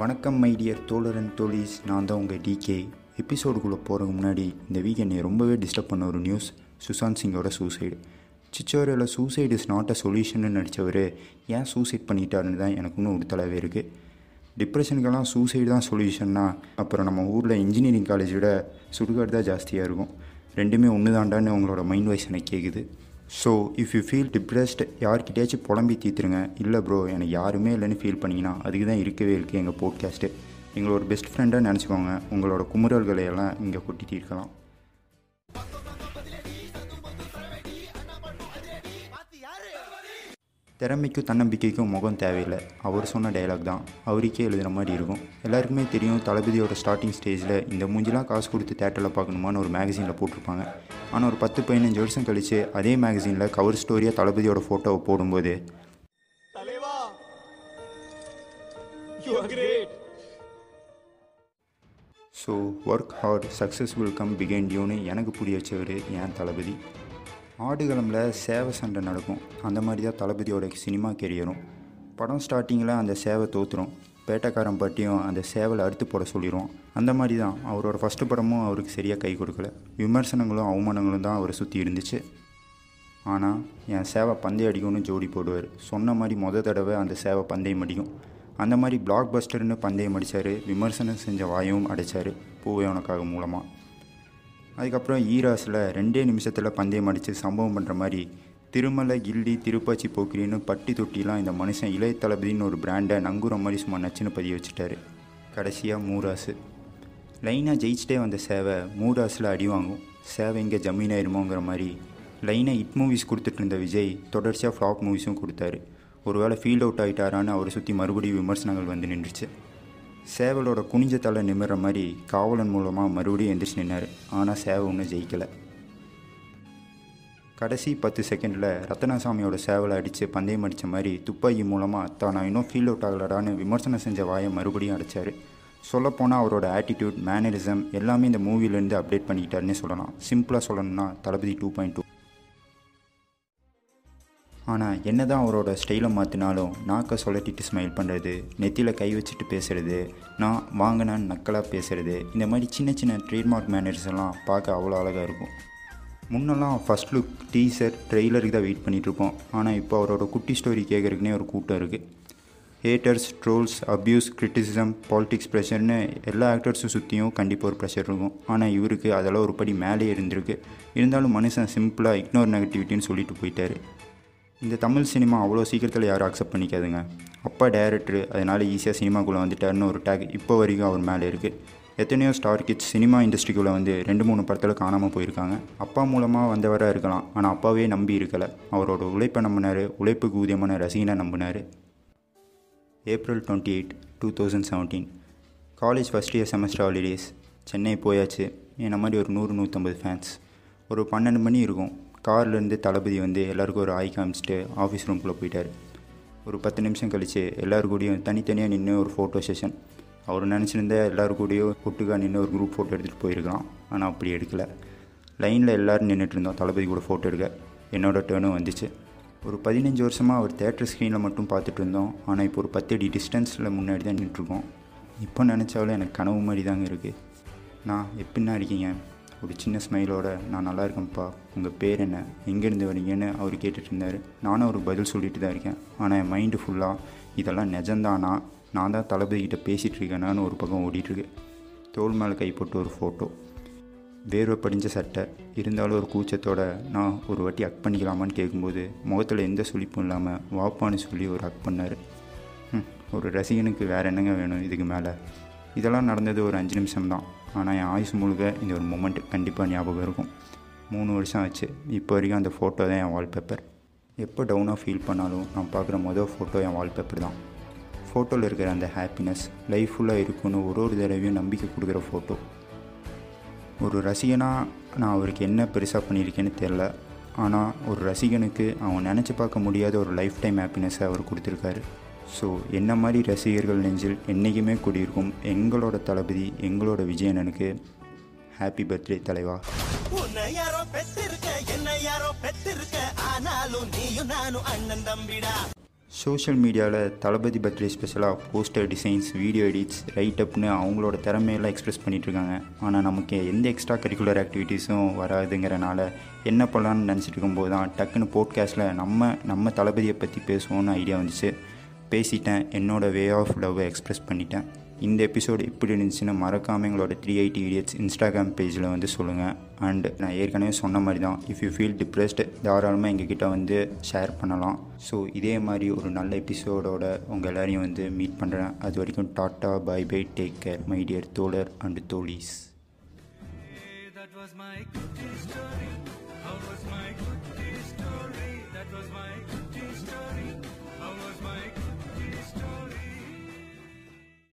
வணக்கம் மைடியர் தோழரன் தோழிஸ். நான் தான் உங்கள் டிகே எபிசோடுக்குள்ளே போகிறதுக்கு முன்னாடி இந்த வீக் என்னை ரொம்பவே டிஸ்டர்ப் பண்ண ஒரு நியூஸ் சுஷாந்த் சிங்கோட suicide சிச்சோரியில் suicide is not a solution நடித்தவர் ஏன் சூசைட் பண்ணிட்டாருன்னு தான் எனக்கு இன்னும் ஒரு தலைவே இருக்குது டிப்ரெஷனுக்கெல்லாம் சூசைடு தான் சொல்யூஷன்னா அப்புறம் நம்ம ஊரில் இன்ஜினியரிங் காலேஜ் விட சுடுகாடு தான் ஜாஸ்தியாக இருக்கும். ரெண்டுமே ஒன்று தாண்டான்னு உங்களோட மைண்ட் வாய்ஸ் எனக்கு கேட்குது so if you feel depressed யார்கிட்டயாச்சும் புலம்பி தீத்துருங்க. இல்லை ப்ரோ எனக்கு யாருமே இல்லைன்னு ஃபீல் பண்ணிங்கன்னா அதுக்கு தான் இருக்கவே இருக்குது எங்கள் போட்காஸ்ட்டு எங்களோட பெஸ்ட் ஃப்ரெண்டாக நினச்சிக்கோங்க. உங்களோட குமுறல்களை எல்லாம் இங்கே கொட்டி தீர்க்கலாம். திறமைக்கும் தன்னம்பிக்கைக்கும் முகம் தேவையில்லை. அவர் சொன்ன டைலாக் தான். அவருக்கே எழுதுகிற மாதிரி இருக்கும். எல்லாருக்குமே தெரியும் தளபதியோட ஸ்டார்டிங் ஸ்டேஜில் இந்த மூஞ்சிலாம் காசு கொடுத்து தேட்டரில் பார்க்கணுமான்னு ஒரு மேகசினில் போட்டிருப்பாங்க. ஆனால் ஒரு பத்து பதினஞ்சு வருஷம் கழித்து அதே மேகசினில் கவர் ஸ்டோரியாக தளபதியோட ஃபோட்டோவை போடும்போது so work hard successful come பிகைன் யூன்னு எனக்கு புரிய வச்சவர் என் தளபதி. ஆடுகளமில் சேவை சண்டை நடக்கும். அந்த மாதிரி தான் தளபதியோட சினிமா கெரியரும் படம் ஸ்டார்டிங்கில் அந்த சேவை தோற்றுரும் பேட்டைக்காரன் பாட்டியும் அந்த சேவலை அறுத்து போட சொல்லிடுவோம் அந்த மாதிரி தான் அவரோட ஃபஸ்ட்டு படமும் அவருக்கு சரியாக கை கொடுக்கல. விமர்சனங்களும் அவமானங்களும் தான் அவரை சுற்றி இருந்துச்சு. ஆனால் என் சேவை பந்தயம் அடிக்கும்னு ஜோடி போடுவார். சொன்ன மாதிரி மொதல் தடவை அந்த சேவை பந்தயம் அடிக்கும். அந்த மாதிரி பிளாக் பஸ்டர்னு பந்தயம் அடித்தார் விமர்சனம் செஞ்ச வாயும் அடைச்சார். பூவே உனக்காக மூலமாக அதுக்கப்புறம் ஈராஸில் ரெண்டே நிமிஷத்தில் பந்தயம் அடித்து சம்பவம் பண்ணுற மாதிரி திருமலை கில்லி திருப்பாச்சி போக்கிரின்னு பட்டி தொட்டிலாம் இந்த மனுஷன் இளைய தளபதினு ஒரு பிராண்டை நங்குற மாதிரி சும்மா நச்சுன்னு பதிய வச்சுட்டாரு. கடைசியாக மூராசு. லைனாக ஜெயிச்சிட்டே வந்த சேவை மூராஸில் அடி வாங்கும். சேவை இங்கே ஜமீன் ஆயிருமோங்கிற மாதிரி லைனாக ஹிட் மூவிஸ் கொடுத்துட்டு இருந்த விஜய் தொடர்ச்சியாக ஃப்ளாப் மூவிஸும் கொடுத்தாரு. ஒருவேளை ஃபீல்ட் அவுட் ஆகிட்டாரான்னு அவரை சுற்றி மறுபடியும் விமர்சனங்கள் வந்து நின்றுச்சு. சேவலோட குனிஞ்ச தலை நிமிடுற மாதிரி காவலன் மூலமாக மறுபடியும் எந்திரிச்சு நின்னார். ஆனால் சேவை ஒன்றும் ஜெயிக்கலை. கடைசி பத்து செகண்டில் ரத்தனசாமியோட சேவலை அடித்து பந்தயம் அடித்த மாதிரி துப்பாக்கி மூலமாக தான் நான் இன்னும் ஃபீல் அவுட் ஆகலடான்னு விமர்சனம் செஞ்ச வாயை மறுபடியும் அடைச்சார். சொல்லப்போனால் அவரோட ஆட்டிடியூட் மேனரிசம் எல்லாமே இந்த மூவிலேருந்து அப்டேட் பண்ணிக்கிட்டாருன்னே சொல்லலாம். சிம்பிளாக சொல்லணும்னா தளபதி டூ பாயிண்ட் டூ ஆனால் என்ன தான் அவரோட ஸ்டைலை மாற்றினாலும் நாக்கை சொல்லட்டிட்டு ஸ்மைல் பண்ணுறது நெத்தியில் கை வச்சுட்டு பேசுகிறது நான் வாங்கினான்னு நக்கலாக பேசுகிறது இந்த மாதிரி சின்ன சின்ன ட்ரேட்மார்க் மேனர்ஸ் எல்லாம் பார்க்க அவ்வளோ அழகாக இருக்கும். முன்னெல்லாம் ஃபஸ்ட் லுக் டீசர் ட்ரெய்லருக்கு தான் வெயிட் பண்ணிகிட்ருப்போம் ஆனால் இப்போ அவரோட குட்டி ஸ்டோரி கேட்குறதுக்குனே ஒரு கூட்டம் இருக்குது haters trolls abuse criticism politics ப்ரெஷர்னு எல்லா ஆக்டர்ஸும் சுற்றியும் கண்டிப்பாக ஒரு ப்ரெஷர் இருக்கும். ஆனால் இவருக்கு அதெல்லாம் ஒரு படி மேலே இருந்திருக்கு. இருந்தாலும் மனுஷன் சிம்பிளாக இக்னோர் நெகட்டிவிட்டின்னு சொல்லிட்டு போயிட்டாரு. இந்த தமிழ் சினிமா அவ்வளோ சீக்கிரத்தில் யாரும் அக்செப்ட் பண்ணிக்காதுங்க. அப்பா டேரக்டர் அதனால் ஈஸியாக சினிமாக்குள்ளே வந்துட்டாருன்னு ஒரு டேக் இப்போ வரைக்கும் அவர் மேலே இருக்குது எத்தனையோ ஸ்டார் கிட்ஸ் சினிமா இண்டஸ்ட்ரிக்குள்ளே வந்து ரெண்டு மூணு படத்தில் காணாமல் போயிருக்காங்க. அப்பா மூலமாக வந்தவராக இருக்கலாம். ஆனால் அப்பாவே நம்பி இருக்கலை. அவரோட உழைப்பை நம்பினார் உழைப்புக்கு ஊதியமான ரசிகனை நம்பினார். April twenty eight two thousand seventeen college first year semester holidays Chennai போயாச்சு. என்ன மாதிரி ஒரு நூறு நூற்றம்பது ஃபேன்ஸ் ஒரு பன்னெண்டு மணி இருக்கும். கார்லேருந்து தளபதி வந்து எல்லாருக்கும் ஒரு ஆய் காமிச்சிட்டு ஆஃபீஸ் ரூம்குள்ளே போயிட்டார். ஒரு பத்து நிமிஷம் கழித்து எல்லாரு கூடயும் தனித்தனியாக நின்று ஒரு ஃபோட்டோ செஷன் அவர் நினச்சிருந்தா எல்லாரு கூடயும் ஒட்டுக்காக நின்று ஒரு குரூப் ஃபோட்டோ எடுத்துகிட்டு போயிருக்கலாம். ஆனால் அப்படி எடுக்கலை. லைனில் எல்லோரும் நின்றுட்டு இருந்தோம். தளபதி கூட ஃபோட்டோ எடுக்க. என்னோடய டேர்னும் வந்துச்சு. ஒரு பதினஞ்சு வருஷமாக அவர் தேட்டர் ஸ்க்ரீனில் மட்டும் பார்த்துட்டு இருந்தோம். ஆனால் இப்போ ஒரு பத்து அடி டிஸ்டன்ஸில் முன்னாடி தான் நின்றுருக்கோம் இப்போ நினச்சாலும் எனக்கு கனவு மாதிரி தாங்க இருக்குது நான் எப்படின்னா இருக்கீங்க? ஒரு சின்ன ஸ்மைலோட நான் நல்லா இருக்கேன்ப்பா. உங்கள் பேர் என்ன? எங்கேருந்து வரீங்கன்னு அவர் கேட்டுட்டு இருந்தார் நானும் அவருக்கு பதில் சொல்லிட்டு தான் இருக்கேன். ஆனால் என் மைண்டு ஃபுல்லாக இதெல்லாம் நிஜந்தானா? நான் தான் தளபதிக்கிட்ட பேசிகிட்டு இருக்கேனான்னு ஒரு பக்கம் ஓடிட்டுருக்கு தோல் மேலே கை போட்டு ஒரு ஃபோட்டோ வேர்வை படிஞ்ச சட்டை. இருந்தாலும் ஒரு கூச்சத்தோட நான் ஒரு வாட்டி அக் பண்ணிக்கலாமான்னு கேட்கும்போது முகத்தில் எந்த சுழிப்பும் இல்லாமல் வாப்பான்னு சொல்லி ஒரு அக் பண்ணார். ஒரு ரசிகனுக்கு வேறு என்னங்க வேணும் இதுக்கு மேலே? இதெல்லாம் நடந்தது ஒரு அஞ்சு நிமிஷம் தான் ஆனால் என் ஆயுஸ் முழுக்க இந்த ஒரு மூமெண்ட் கண்டிப்பாக ஞாபகம் இருக்கும். மூணு வருஷம் ஆச்சு. இப்போ வரைக்கும் அந்த ஃபோட்டோ தான் என் வால்பேப்பர் எப்போ டவுனாக ஃபீல் பண்ணாலும் நான் பார்க்குற மொதல் ஃபோட்டோ என் வால்பேப்பர் தான். ஃபோட்டோவில் இருக்கிற அந்த ஹாப்பினஸ் லைஃப் ஃபுல்லாக இருக்குன்னு ஒரு ஒரு தடவையும் நம்பிக்கை கொடுக்குற ஃபோட்டோ ஒரு ரசிகனாக நான் அவருக்கு என்ன பெருசாக பண்ணியிருக்கேன்னு தெரில ஆனால் ஒரு ரசிகனுக்கு அவன் நினச்சி பார்க்க முடியாத ஒரு லைஃப் டைம் ஹாப்பினஸை அவர் கொடுத்துருக்காரு. ஸோ என்ன மாதிரி ரசிகர்கள் நெஞ்சில் என்றைக்குமே கூடியிருக்கும் எங்களோட தளபதி எங்களோட விஜயனனுக்கு ஹாப்பி பர்த்டே தலைவா. உன்னை யாரோ பெத்திருக்க என்ன யாரோ பெத்திருக்க ஆனாலும் நீயும் நானும் அண்ணன் தம்பிடா. சோஷியல் மீடியாவில் தளபதி பர்த்டே ஸ்பெஷலாக poster designs video edits right அப்னு அவங்களோட திறமையெல்லாம் எக்ஸ்பிரஸ் பண்ணிகிட்ருக்காங்க ஆனால் நமக்கு எந்த எக்ஸ்ட்ரா கரிக்குலர் ஆக்டிவிட்டீஸும் வராதுங்கிறனால என்ன பண்ணலான்னு நினச்சிட்டு இருக்கும்போது தான் டக்குன்னு போட்காஸ்ட்டில் நம்ம நம்ம தளபதியை பற்றி பேசுவோன்னு ஐடியா வந்துச்சு. பேசிட்டேன் என்னோடய வே ஆஃப் லவ்வை எக்ஸ்ப்ரெஸ் பண்ணிட்டேன். இந்த எபிசோடு எப்படி இருந்துச்சுன்னா மறக்காமல் எங்களோட த்ரீ எயிட்டி இடியட்ஸ் இன்ஸ்டாகிராம் பேஜில் வந்து சொல்லுங்கள் அண்ட் நான் ஏற்கனவே சொன்ன மாதிரி தான் இஃப் யூ ஃபீல் டிப்ரெஸ்டு தாராளமாக எங்ககிட்ட வந்து ஷேர் பண்ணலாம். ஸோ இதே மாதிரி ஒரு நல்ல எபிசோடோட உங்கள் எல்லாரையும் வந்து மீட் பண்ணுறேன் அது வரைக்கும் tata bye bye take care my dear தோழர் அண்ட் தோழீஸ். That was my good story. How was my good story? That was my cookie story. How was my cookie story?